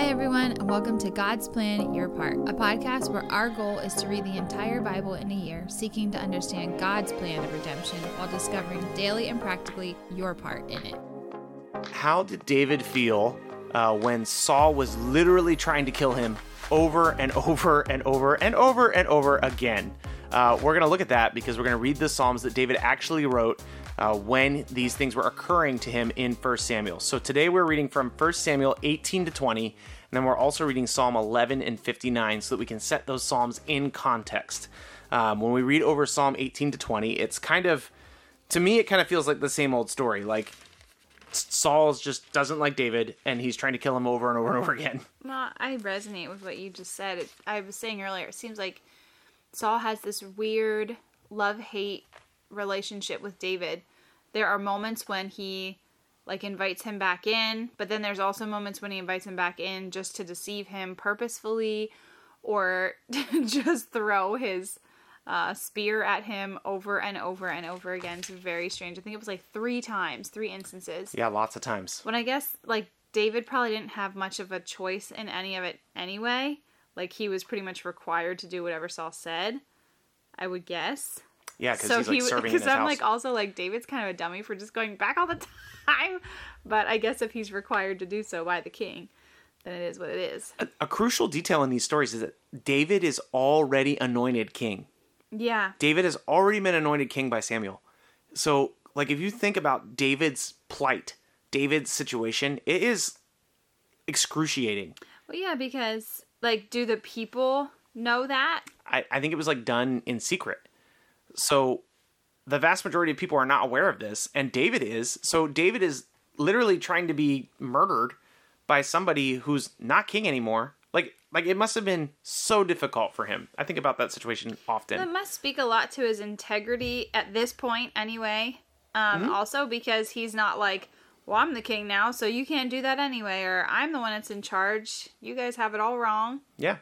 Hi, everyone, and welcome to God's Plan Your Part, a podcast where our goal is to read the entire Bible in a year, seeking to understand God's plan of redemption while discovering daily and practically your part in it. How did David feel uh, when Saul was literally trying to kill him over and over and over and over and over again? Uh, we're going to look at that because we're going to read the Psalms that David actually wrote uh, when these things were occurring to him in 1 Samuel. So today we're reading from 1 Samuel 18 to 20, and then we're also reading Psalm 11 and 59 so that we can set those Psalms in context. Um, when we read over Psalm 18 to 20, it's kind of, to me, it kind of feels like the same old story. Like, Saul just doesn't like David, and he's trying to kill him over and over and over again. Well, I resonate with what you just said. It, I was saying earlier, it seems like Saul has this weird love hate relationship with David. There are moments when he like invites him back in, but then there's also moments when he invites him back in just to deceive him purposefully or just throw his uh, spear at him over and over and over again. It's very strange. I think it was like three times, three instances. Yeah, lots of times. When I guess like David probably didn't have much of a choice in any of it anyway. Like he was pretty much required to do whatever Saul said. I would guess. Yeah, because so he's like he, serving in his I'm house. like also like David's kind of a dummy for just going back all the time. But I guess if he's required to do so by the king, then it is what it is. A, a crucial detail in these stories is that David is already anointed king. Yeah. David has already been anointed king by Samuel. So, like, if you think about David's plight, David's situation, it is excruciating. Well, yeah, because like, do the people know that? I, I think it was like done in secret. So the vast majority of people are not aware of this, and David is. So David is literally trying to be murdered by somebody who's not king anymore. Like like it must have been so difficult for him. I think about that situation often. That must speak a lot to his integrity at this point anyway. Um, mm-hmm. also because he's not like, well, I'm the king now, so you can't do that anyway, or I'm the one that's in charge. You guys have it all wrong. Yeah.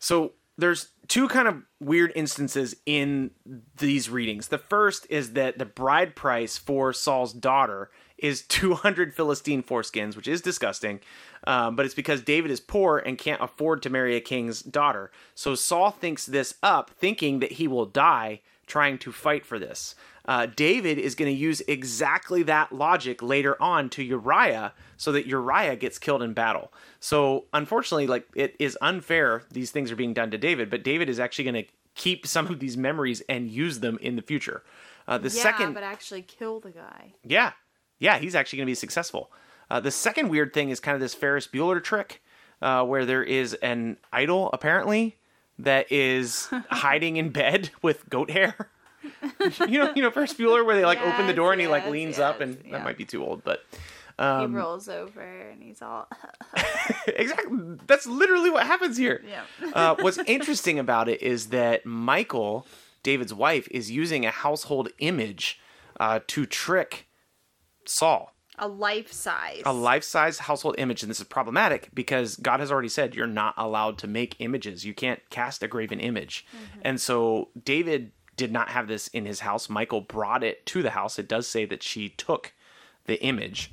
So there's two kind of weird instances in these readings. The first is that the bride price for Saul's daughter is 200 Philistine foreskins, which is disgusting, um, but it's because David is poor and can't afford to marry a king's daughter. So Saul thinks this up, thinking that he will die trying to fight for this. Uh, David is going to use exactly that logic later on to Uriah so that Uriah gets killed in battle. So, unfortunately, like it is unfair these things are being done to David, but David is actually going to keep some of these memories and use them in the future. Uh, the yeah, second, but actually kill the guy. Yeah, yeah, he's actually going to be successful. Uh, the second weird thing is kind of this Ferris Bueller trick, uh, where there is an idol apparently that is hiding in bed with goat hair. you know, you know, Ferris Bueller, where they like yes, open the door and he like leans yes, up, and yeah. that might be too old, but um, he rolls over and he's all exactly. That's literally what happens here. Yeah. uh, what's interesting about it is that Michal, David's wife, is using a household image uh, to trick Saul. A life size. A life size household image. And this is problematic because God has already said you're not allowed to make images. You can't cast a graven image. Mm-hmm. And so David did not have this in his house. Michal brought it to the house. It does say that she took the image.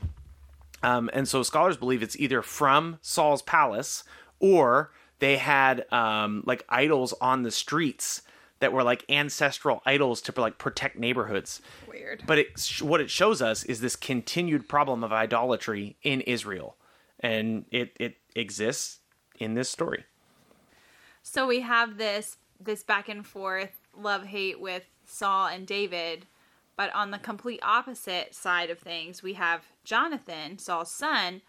Um, and so scholars believe it's either from Saul's palace or they had um, like idols on the streets that were like ancestral idols to like protect neighborhoods. Weird. But it, what it shows us is this continued problem of idolatry in Israel, and it it exists in this story. So we have this this back and forth love hate with Saul and David, but on the complete opposite side of things, we have Jonathan, Saul's son,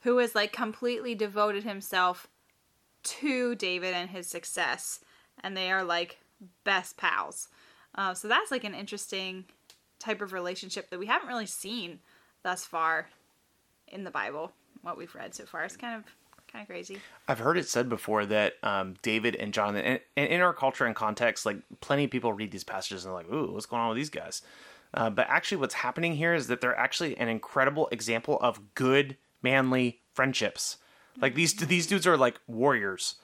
who has like completely devoted himself to David and his success, and they are like best pals. Uh, so that's like an interesting type of relationship that we haven't really seen thus far in the Bible. What we've read so far, it's kind of kind of crazy. I've heard it said before that um, David and Jonathan, and, and, in our culture and context, like plenty of people read these passages and they're like, "Ooh, what's going on with these guys?" Uh, but actually, what's happening here is that they're actually an incredible example of good, manly friendships. Like these these dudes are like warriors,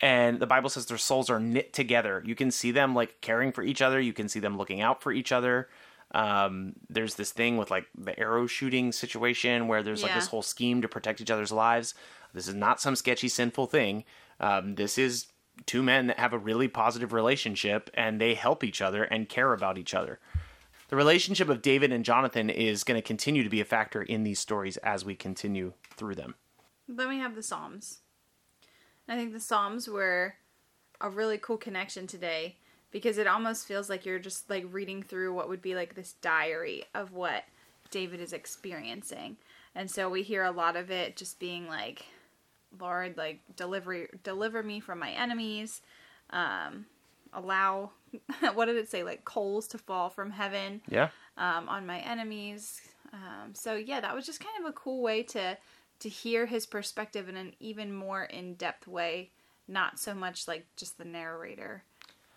and the Bible says their souls are knit together. You can see them like caring for each other. You can see them looking out for each other. Um, there's this thing with like the arrow shooting situation where there's like Yeah. this whole scheme to protect each other's lives. This is not some sketchy, sinful thing. Um, this is two men that have a really positive relationship and they help each other and care about each other. The relationship of David and Jonathan is going to continue to be a factor in these stories as we continue through them. Then we have the Psalms. I think the Psalms were a really cool connection today because it almost feels like you're just like reading through what would be like this diary of what David is experiencing. And so we hear a lot of it just being like, Lord, like deliver deliver me from my enemies. Um, allow what did it say? Like coals to fall from heaven Yeah. um, on my enemies. Um, so yeah, that was just kind of a cool way to to hear his perspective in an even more in depth way, not so much like just the narrator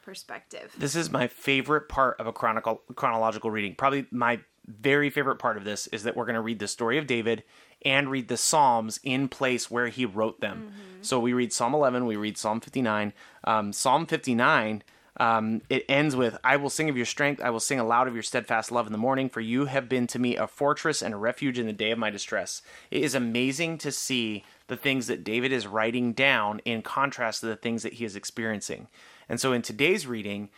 perspective. This is my favorite part of a chronicle chronological reading. Probably my very favorite part of this is that we're going to read the story of David and read the Psalms in place where he wrote them. So we read Psalm 11, we read Psalm 59. Um, Psalm 59, um, it ends with, I will sing of your strength, I will sing aloud of your steadfast love in the morning, for you have been to me a fortress and a refuge in the day of my distress. It is amazing to see the things that David is writing down in contrast to the things that he is experiencing. And so in today's reading,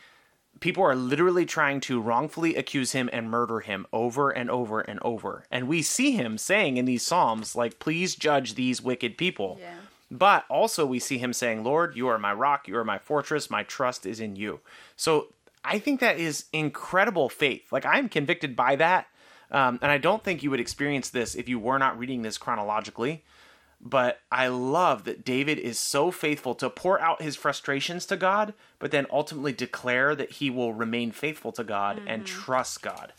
people are literally trying to wrongfully accuse him and murder him over and over and over. And we see him saying in these Psalms, like, please judge these wicked people. Yeah. But also, we see him saying, Lord, you are my rock, you are my fortress, my trust is in you. So I think that is incredible faith. Like, I'm convicted by that. Um, and I don't think you would experience this if you were not reading this chronologically. But I love that David is so faithful to pour out his frustrations to God, but then ultimately declare that he will remain faithful to God and trust God.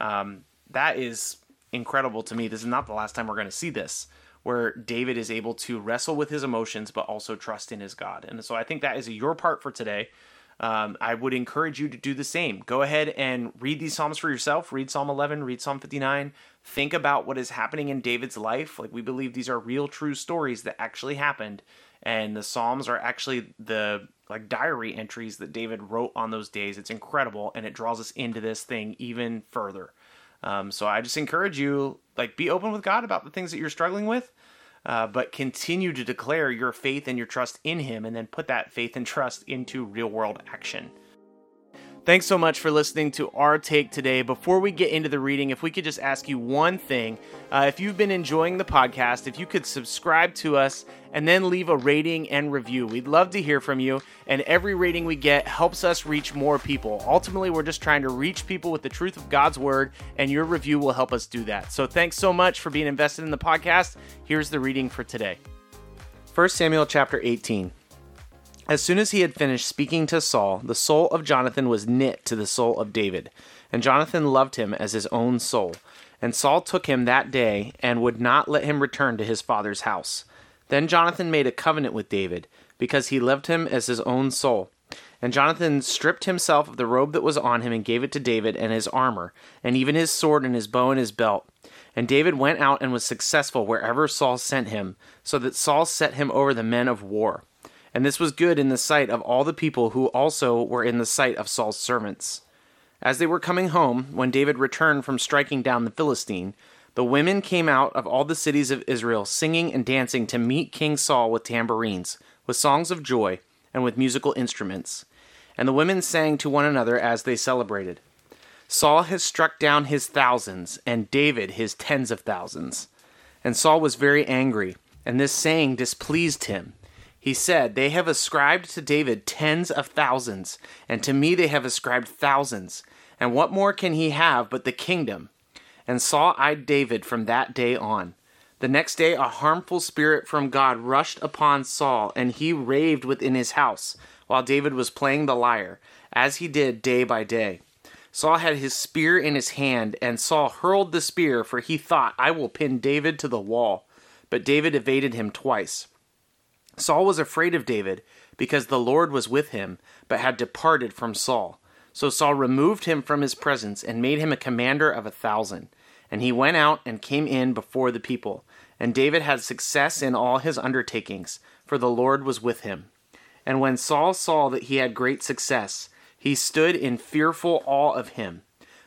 Um, that is incredible to me. This is not the last time we're going to see this, where David is able to wrestle with his emotions, but also trust in his God. And so I think that is your part for today. Um, I would encourage you to do the same. Go ahead and read these Psalms for yourself. Read Psalm 11, read Psalm 59. Think about what is happening in David's life. Like, we believe these are real, true stories that actually happened. And the Psalms are actually the like diary entries that David wrote on those days. It's incredible, and it draws us into this thing even further. Um, so I just encourage you, like, be open with God about the things that you're struggling with, uh, but continue to declare your faith and your trust in Him, and then put that faith and trust into real world action. Thanks so much for listening to our take today. Before we get into the reading, if we could just ask you one thing. Uh, if you've been enjoying the podcast, if you could subscribe to us and then leave a rating and review, we'd love to hear from you. And every rating we get helps us reach more people. Ultimately, we're just trying to reach people with the truth of God's word, and your review will help us do that. So thanks so much for being invested in the podcast. Here's the reading for today 1 Samuel chapter 18. As soon as he had finished speaking to Saul, the soul of Jonathan was knit to the soul of David, and Jonathan loved him as his own soul. And Saul took him that day and would not let him return to his father's house. Then Jonathan made a covenant with David, because he loved him as his own soul. And Jonathan stripped himself of the robe that was on him and gave it to David and his armor, and even his sword and his bow and his belt. And David went out and was successful wherever Saul sent him, so that Saul set him over the men of war. And this was good in the sight of all the people who also were in the sight of Saul's servants. As they were coming home, when David returned from striking down the Philistine, the women came out of all the cities of Israel, singing and dancing to meet King Saul with tambourines, with songs of joy, and with musical instruments. And the women sang to one another as they celebrated. Saul has struck down his thousands, and David his tens of thousands. And Saul was very angry, and this saying displeased him. He said, They have ascribed to David tens of thousands, and to me they have ascribed thousands. And what more can he have but the kingdom? And Saul eyed David from that day on. The next day, a harmful spirit from God rushed upon Saul, and he raved within his house, while David was playing the lyre, as he did day by day. Saul had his spear in his hand, and Saul hurled the spear, for he thought, I will pin David to the wall. But David evaded him twice. Saul was afraid of David, because the Lord was with him, but had departed from Saul. So Saul removed him from his presence, and made him a commander of a thousand. And he went out and came in before the people. And David had success in all his undertakings, for the Lord was with him. And when Saul saw that he had great success, he stood in fearful awe of him.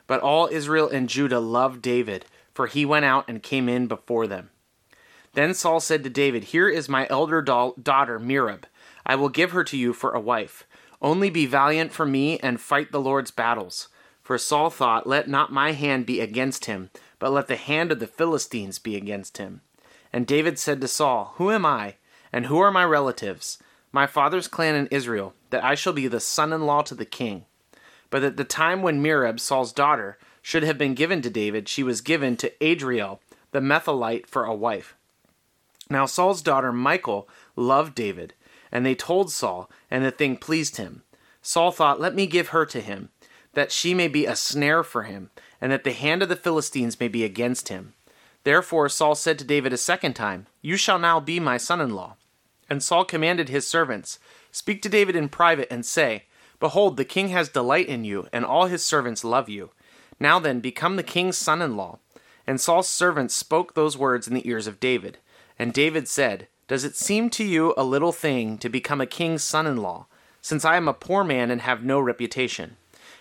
But all Israel and Judah loved David, for he went out and came in before them. Then Saul said to David, Here is my elder daughter Merab. I will give her to you for a wife. Only be valiant for me and fight the Lord's battles. For Saul thought, Let not my hand be against him, but let the hand of the Philistines be against him. And David said to Saul, Who am I, and who are my relatives? My father's clan in Israel, that I shall be the son in law to the king. But at the time when Merab, Saul's daughter, should have been given to David, she was given to Adriel, the Meholathite, for a wife. Now Saul's daughter Michal loved David, and they told Saul, and the thing pleased him. Saul thought, Let me give her to him, that she may be a snare for him, and that the hand of the Philistines may be against him. Therefore Saul said to David a second time, You shall now be my son in law. And Saul commanded his servants, Speak to David in private, and say, Behold, the king has delight in you, and all his servants love you. Now then, become the king's son in law. And Saul's servants spoke those words in the ears of David. And David said, Does it seem to you a little thing to become a king's son in law, since I am a poor man and have no reputation?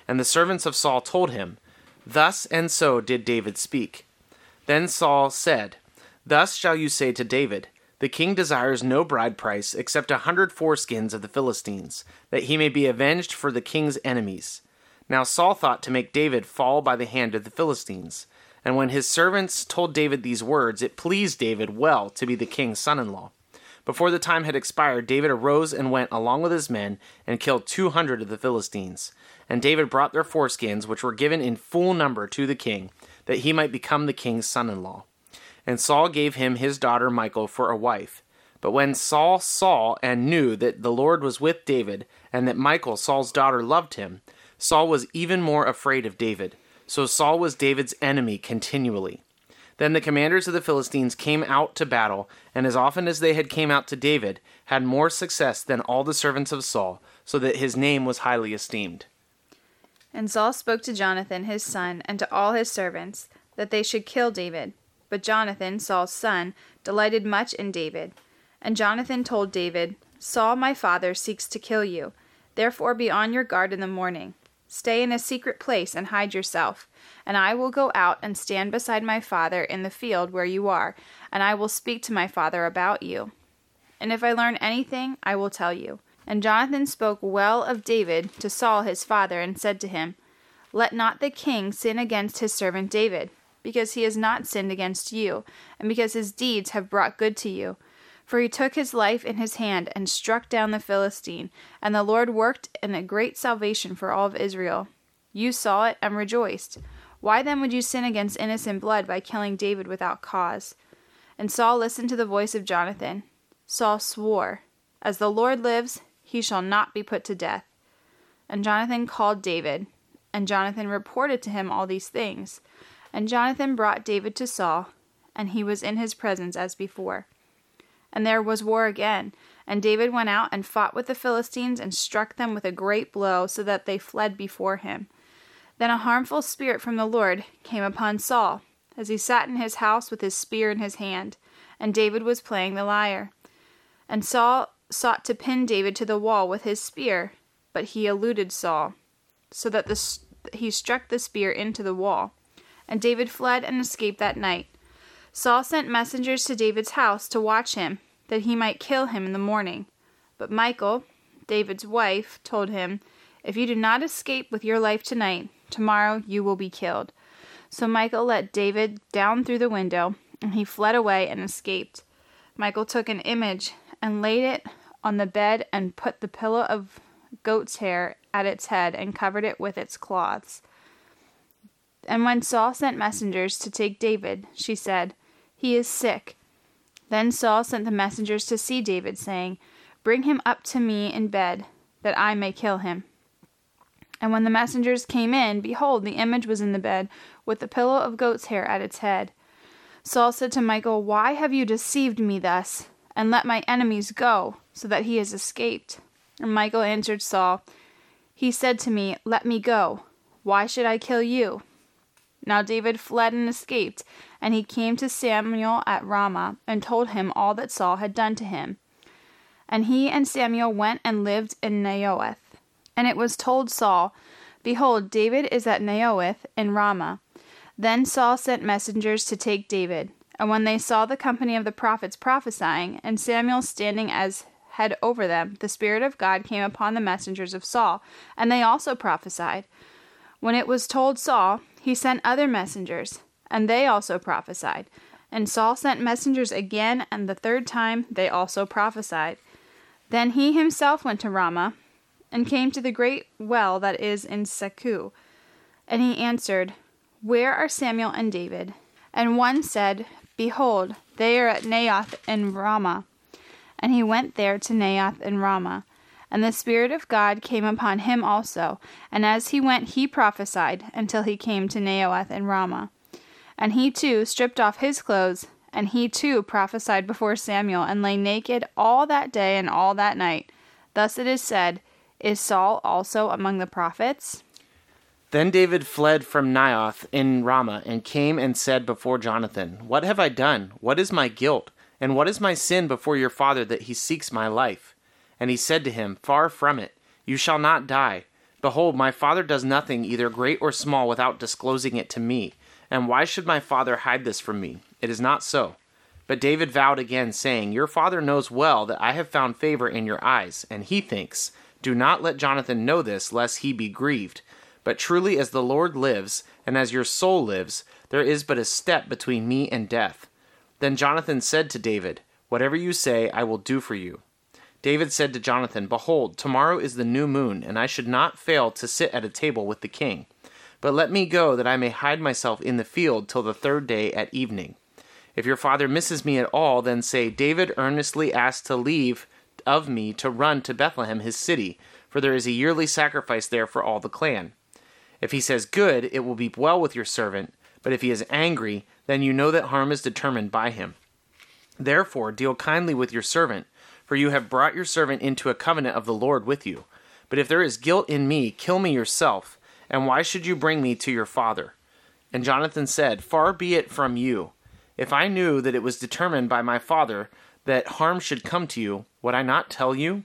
And the servants of Saul told him, Thus and so did David speak. Then Saul said, Thus shall you say to David, The king desires no bride price except a hundred foreskins of the Philistines, that he may be avenged for the king's enemies. Now Saul thought to make David fall by the hand of the Philistines. And when his servants told David these words, it pleased David well to be the king's son in law. Before the time had expired, David arose and went along with his men and killed two hundred of the Philistines. And David brought their foreskins, which were given in full number to the king, that he might become the king's son in law. And Saul gave him his daughter Michal for a wife. But when Saul saw and knew that the Lord was with David, and that Michal, Saul's daughter, loved him, Saul was even more afraid of David. So Saul was David's enemy continually. Then the commanders of the Philistines came out to battle, and as often as they had came out to David, had more success than all the servants of Saul, so that his name was highly esteemed. And Saul spoke to Jonathan his son and to all his servants, that they should kill David. But Jonathan, Saul's son, delighted much in David. And Jonathan told David, Saul my father seeks to kill you. Therefore be on your guard in the morning. Stay in a secret place and hide yourself, and I will go out and stand beside my father in the field where you are, and I will speak to my father about you. And if I learn anything, I will tell you. And Jonathan spoke well of David to Saul his father, and said to him, Let not the king sin against his servant David, because he has not sinned against you, and because his deeds have brought good to you. For he took his life in his hand and struck down the Philistine, and the Lord worked in a great salvation for all of Israel. You saw it and rejoiced. Why then would you sin against innocent blood by killing David without cause? And Saul listened to the voice of Jonathan. Saul swore, As the Lord lives, he shall not be put to death. And Jonathan called David, and Jonathan reported to him all these things. And Jonathan brought David to Saul, and he was in his presence as before. And there was war again, and David went out and fought with the Philistines and struck them with a great blow, so that they fled before him. Then a harmful spirit from the Lord came upon Saul, as he sat in his house with his spear in his hand, and David was playing the lyre. And Saul sought to pin David to the wall with his spear, but he eluded Saul, so that the, he struck the spear into the wall. And David fled and escaped that night. Saul sent messengers to David's house to watch him, that he might kill him in the morning. But Michal, David's wife, told him, If you do not escape with your life tonight, tomorrow you will be killed. So Michal let David down through the window, and he fled away and escaped. Michal took an image and laid it on the bed and put the pillow of goat's hair at its head and covered it with its cloths. And when Saul sent messengers to take David, she said, He is sick. Then Saul sent the messengers to see David, saying, Bring him up to me in bed, that I may kill him. And when the messengers came in, behold, the image was in the bed, with the pillow of goat's hair at its head. Saul said to Michal, Why have you deceived me thus? and let my enemies go, so that he has escaped. And Michal answered Saul, He said to me, Let me go. Why should I kill you? Now David fled and escaped, and he came to Samuel at Ramah, and told him all that Saul had done to him. And he and Samuel went and lived in Naioth. And it was told Saul, Behold, David is at Naioth in Ramah. Then Saul sent messengers to take David. And when they saw the company of the prophets prophesying, and Samuel standing as head over them, the Spirit of God came upon the messengers of Saul, and they also prophesied. When it was told Saul, he sent other messengers, and they also prophesied. And Saul sent messengers again, and the third time they also prophesied. Then he himself went to Ramah, and came to the great well that is in Secu. And he answered, Where are Samuel and David? And one said, Behold, they are at Naioth in Ramah. And he went there to Naioth in Ramah. And the Spirit of God came upon him also. And as he went, he prophesied until he came to Naioth in Ramah. And he too stripped off his clothes, and he too prophesied before Samuel, and lay naked all that day and all that night. Thus it is said, Is Saul also among the prophets? Then David fled from Naioth in Ramah, and came and said before Jonathan, What have I done? What is my guilt? And what is my sin before your father that he seeks my life? And he said to him, Far from it, you shall not die. Behold, my father does nothing, either great or small, without disclosing it to me. And why should my father hide this from me? It is not so. But David vowed again, saying, Your father knows well that I have found favor in your eyes, and he thinks, Do not let Jonathan know this, lest he be grieved. But truly, as the Lord lives, and as your soul lives, there is but a step between me and death. Then Jonathan said to David, Whatever you say, I will do for you. David said to Jonathan, Behold, tomorrow is the new moon, and I should not fail to sit at a table with the king. But let me go, that I may hide myself in the field till the third day at evening. If your father misses me at all, then say, David earnestly asked to leave of me to run to Bethlehem his city, for there is a yearly sacrifice there for all the clan. If he says, Good, it will be well with your servant, but if he is angry, then you know that harm is determined by him. Therefore, deal kindly with your servant, for you have brought your servant into a covenant of the Lord with you. But if there is guilt in me, kill me yourself, and why should you bring me to your father? And Jonathan said, Far be it from you. If I knew that it was determined by my father that harm should come to you, would I not tell you?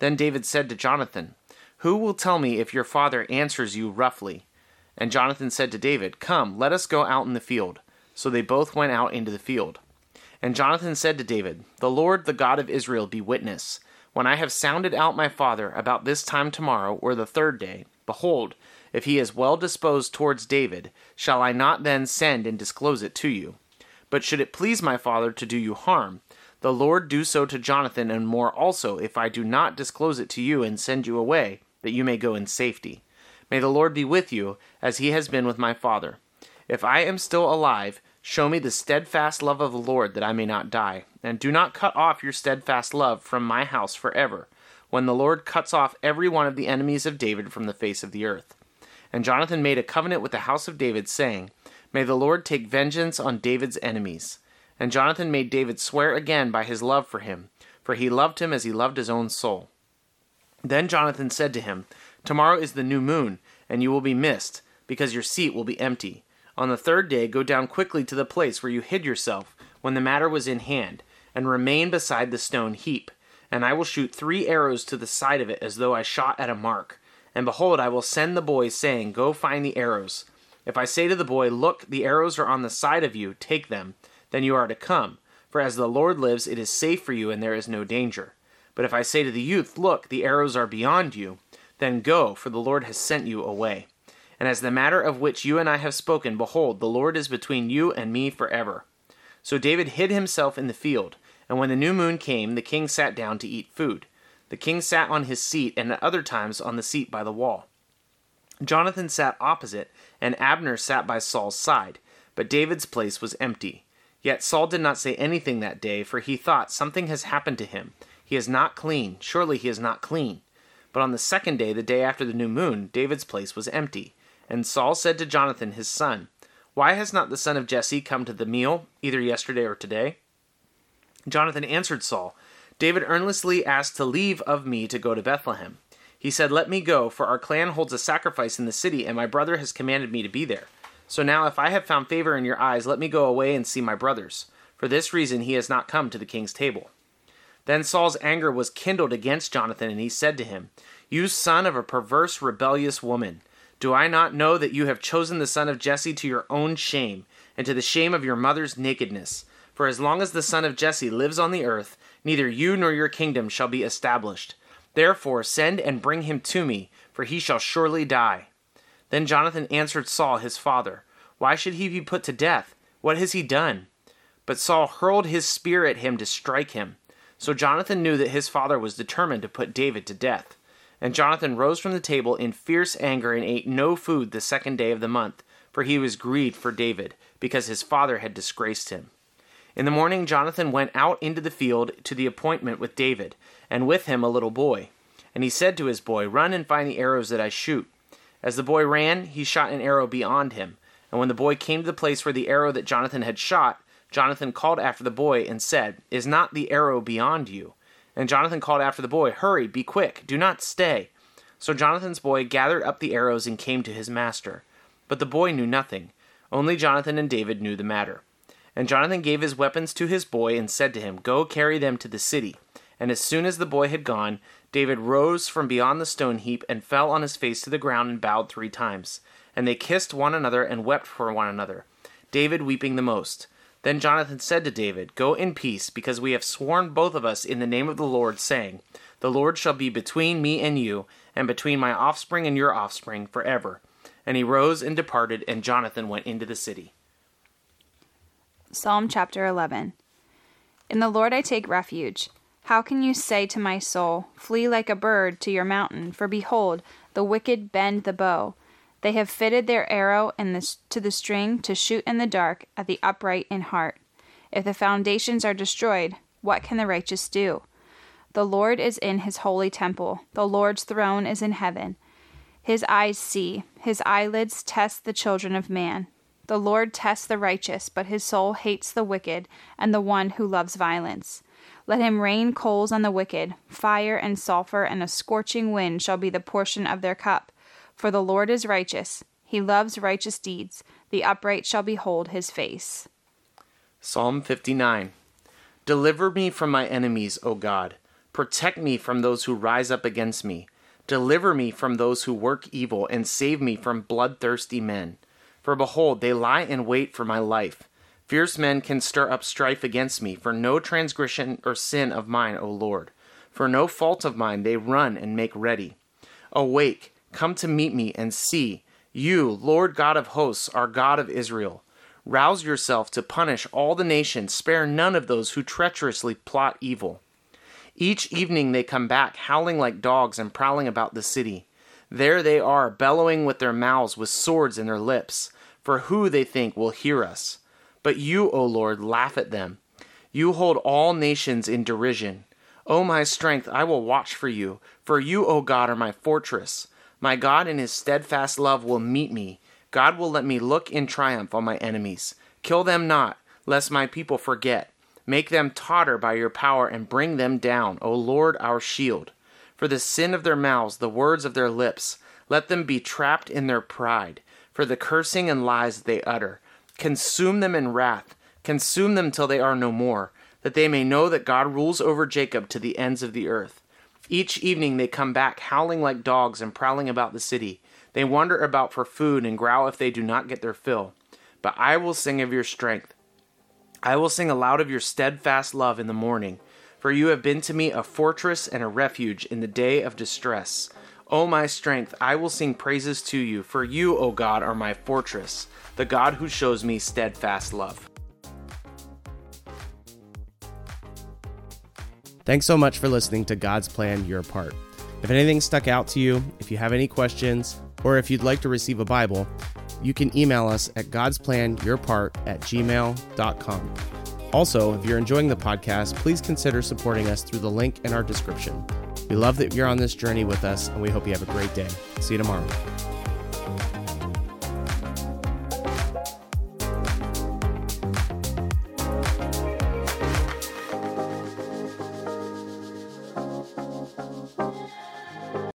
Then David said to Jonathan, Who will tell me if your father answers you roughly? And Jonathan said to David, Come, let us go out in the field. So they both went out into the field. And Jonathan said to David, The Lord, the God of Israel, be witness. When I have sounded out my father about this time tomorrow, or the third day, behold, if he is well disposed towards David, shall I not then send and disclose it to you? But should it please my father to do you harm, the Lord do so to Jonathan and more also, if I do not disclose it to you and send you away, that you may go in safety. May the Lord be with you, as he has been with my father. If I am still alive, show me the steadfast love of the Lord, that I may not die. And do not cut off your steadfast love from my house forever, when the Lord cuts off every one of the enemies of David from the face of the earth. And Jonathan made a covenant with the house of David, saying, May the Lord take vengeance on David's enemies. And Jonathan made David swear again by his love for him, for he loved him as he loved his own soul. Then Jonathan said to him, Tomorrow is the new moon, and you will be missed, because your seat will be empty. On the third day, go down quickly to the place where you hid yourself when the matter was in hand, and remain beside the stone heap. And I will shoot three arrows to the side of it as though I shot at a mark. And behold, I will send the boy, saying, Go find the arrows. If I say to the boy, Look, the arrows are on the side of you, take them, then you are to come. For as the Lord lives, it is safe for you, and there is no danger. But if I say to the youth, Look, the arrows are beyond you, then go, for the Lord has sent you away. And as the matter of which you and I have spoken, behold, the Lord is between you and me forever. So David hid himself in the field, and when the new moon came, the king sat down to eat food. The king sat on his seat, and at other times on the seat by the wall. Jonathan sat opposite, and Abner sat by Saul's side, but David's place was empty. Yet Saul did not say anything that day, for he thought, Something has happened to him. He is not clean. Surely he is not clean. But on the second day, the day after the new moon, David's place was empty. And Saul said to Jonathan his son, Why has not the son of Jesse come to the meal, either yesterday or today? Jonathan answered Saul, David earnestly asked to leave of me to go to Bethlehem. He said, Let me go, for our clan holds a sacrifice in the city, and my brother has commanded me to be there. So now, if I have found favor in your eyes, let me go away and see my brothers. For this reason he has not come to the king's table. Then Saul's anger was kindled against Jonathan, and he said to him, You son of a perverse, rebellious woman. Do I not know that you have chosen the son of Jesse to your own shame, and to the shame of your mother's nakedness? For as long as the son of Jesse lives on the earth, neither you nor your kingdom shall be established. Therefore send and bring him to me, for he shall surely die. Then Jonathan answered Saul his father, Why should he be put to death? What has he done? But Saul hurled his spear at him to strike him. So Jonathan knew that his father was determined to put David to death. And Jonathan rose from the table in fierce anger and ate no food the second day of the month, for he was grieved for David, because his father had disgraced him. In the morning Jonathan went out into the field to the appointment with David, and with him a little boy. And he said to his boy, Run and find the arrows that I shoot. As the boy ran, he shot an arrow beyond him. And when the boy came to the place where the arrow that Jonathan had shot, Jonathan called after the boy and said, Is not the arrow beyond you? And Jonathan called after the boy, Hurry, be quick, do not stay. So Jonathan's boy gathered up the arrows and came to his master. But the boy knew nothing. Only Jonathan and David knew the matter. And Jonathan gave his weapons to his boy and said to him, Go carry them to the city. And as soon as the boy had gone, David rose from beyond the stone heap and fell on his face to the ground and bowed three times. And they kissed one another and wept for one another, David weeping the most. Then Jonathan said to David, Go in peace, because we have sworn both of us in the name of the Lord, saying, The Lord shall be between me and you, and between my offspring and your offspring forever. And he rose and departed, and Jonathan went into the city. Psalm chapter 11 In the Lord I take refuge. How can you say to my soul, Flee like a bird to your mountain? For behold, the wicked bend the bow. They have fitted their arrow in the, to the string to shoot in the dark at the upright in heart. If the foundations are destroyed, what can the righteous do? The Lord is in his holy temple. The Lord's throne is in heaven. His eyes see, his eyelids test the children of man. The Lord tests the righteous, but his soul hates the wicked and the one who loves violence. Let him rain coals on the wicked, fire and sulphur and a scorching wind shall be the portion of their cup. For the Lord is righteous, he loves righteous deeds, the upright shall behold his face. Psalm 59 Deliver me from my enemies, O God. Protect me from those who rise up against me. Deliver me from those who work evil, and save me from bloodthirsty men. For behold, they lie in wait for my life. Fierce men can stir up strife against me, for no transgression or sin of mine, O Lord. For no fault of mine they run and make ready. Awake, come to meet me, and see. You, Lord God of hosts, are God of Israel. Rouse yourself to punish all the nations, spare none of those who treacherously plot evil. Each evening they come back, howling like dogs and prowling about the city. There they are, bellowing with their mouths, with swords in their lips, for who they think will hear us. But you, O Lord, laugh at them. You hold all nations in derision. O my strength, I will watch for you, for you, O God, are my fortress. My God in his steadfast love will meet me. God will let me look in triumph on my enemies. Kill them not, lest my people forget. Make them totter by your power and bring them down, O Lord, our shield. For the sin of their mouths, the words of their lips, let them be trapped in their pride, for the cursing and lies they utter. Consume them in wrath, consume them till they are no more, that they may know that God rules over Jacob to the ends of the earth. Each evening they come back, howling like dogs and prowling about the city. They wander about for food and growl if they do not get their fill. But I will sing of your strength. I will sing aloud of your steadfast love in the morning. For you have been to me a fortress and a refuge in the day of distress. O my strength, I will sing praises to you, for you, O God, are my fortress, the God who shows me steadfast love. Thanks so much for listening to God's Plan Your Part. If anything stuck out to you, if you have any questions, or if you'd like to receive a Bible, you can email us at godsplanyourpart at gmail.com. Also, if you're enjoying the podcast, please consider supporting us through the link in our description. We love that you're on this journey with us, and we hope you have a great day. See you tomorrow.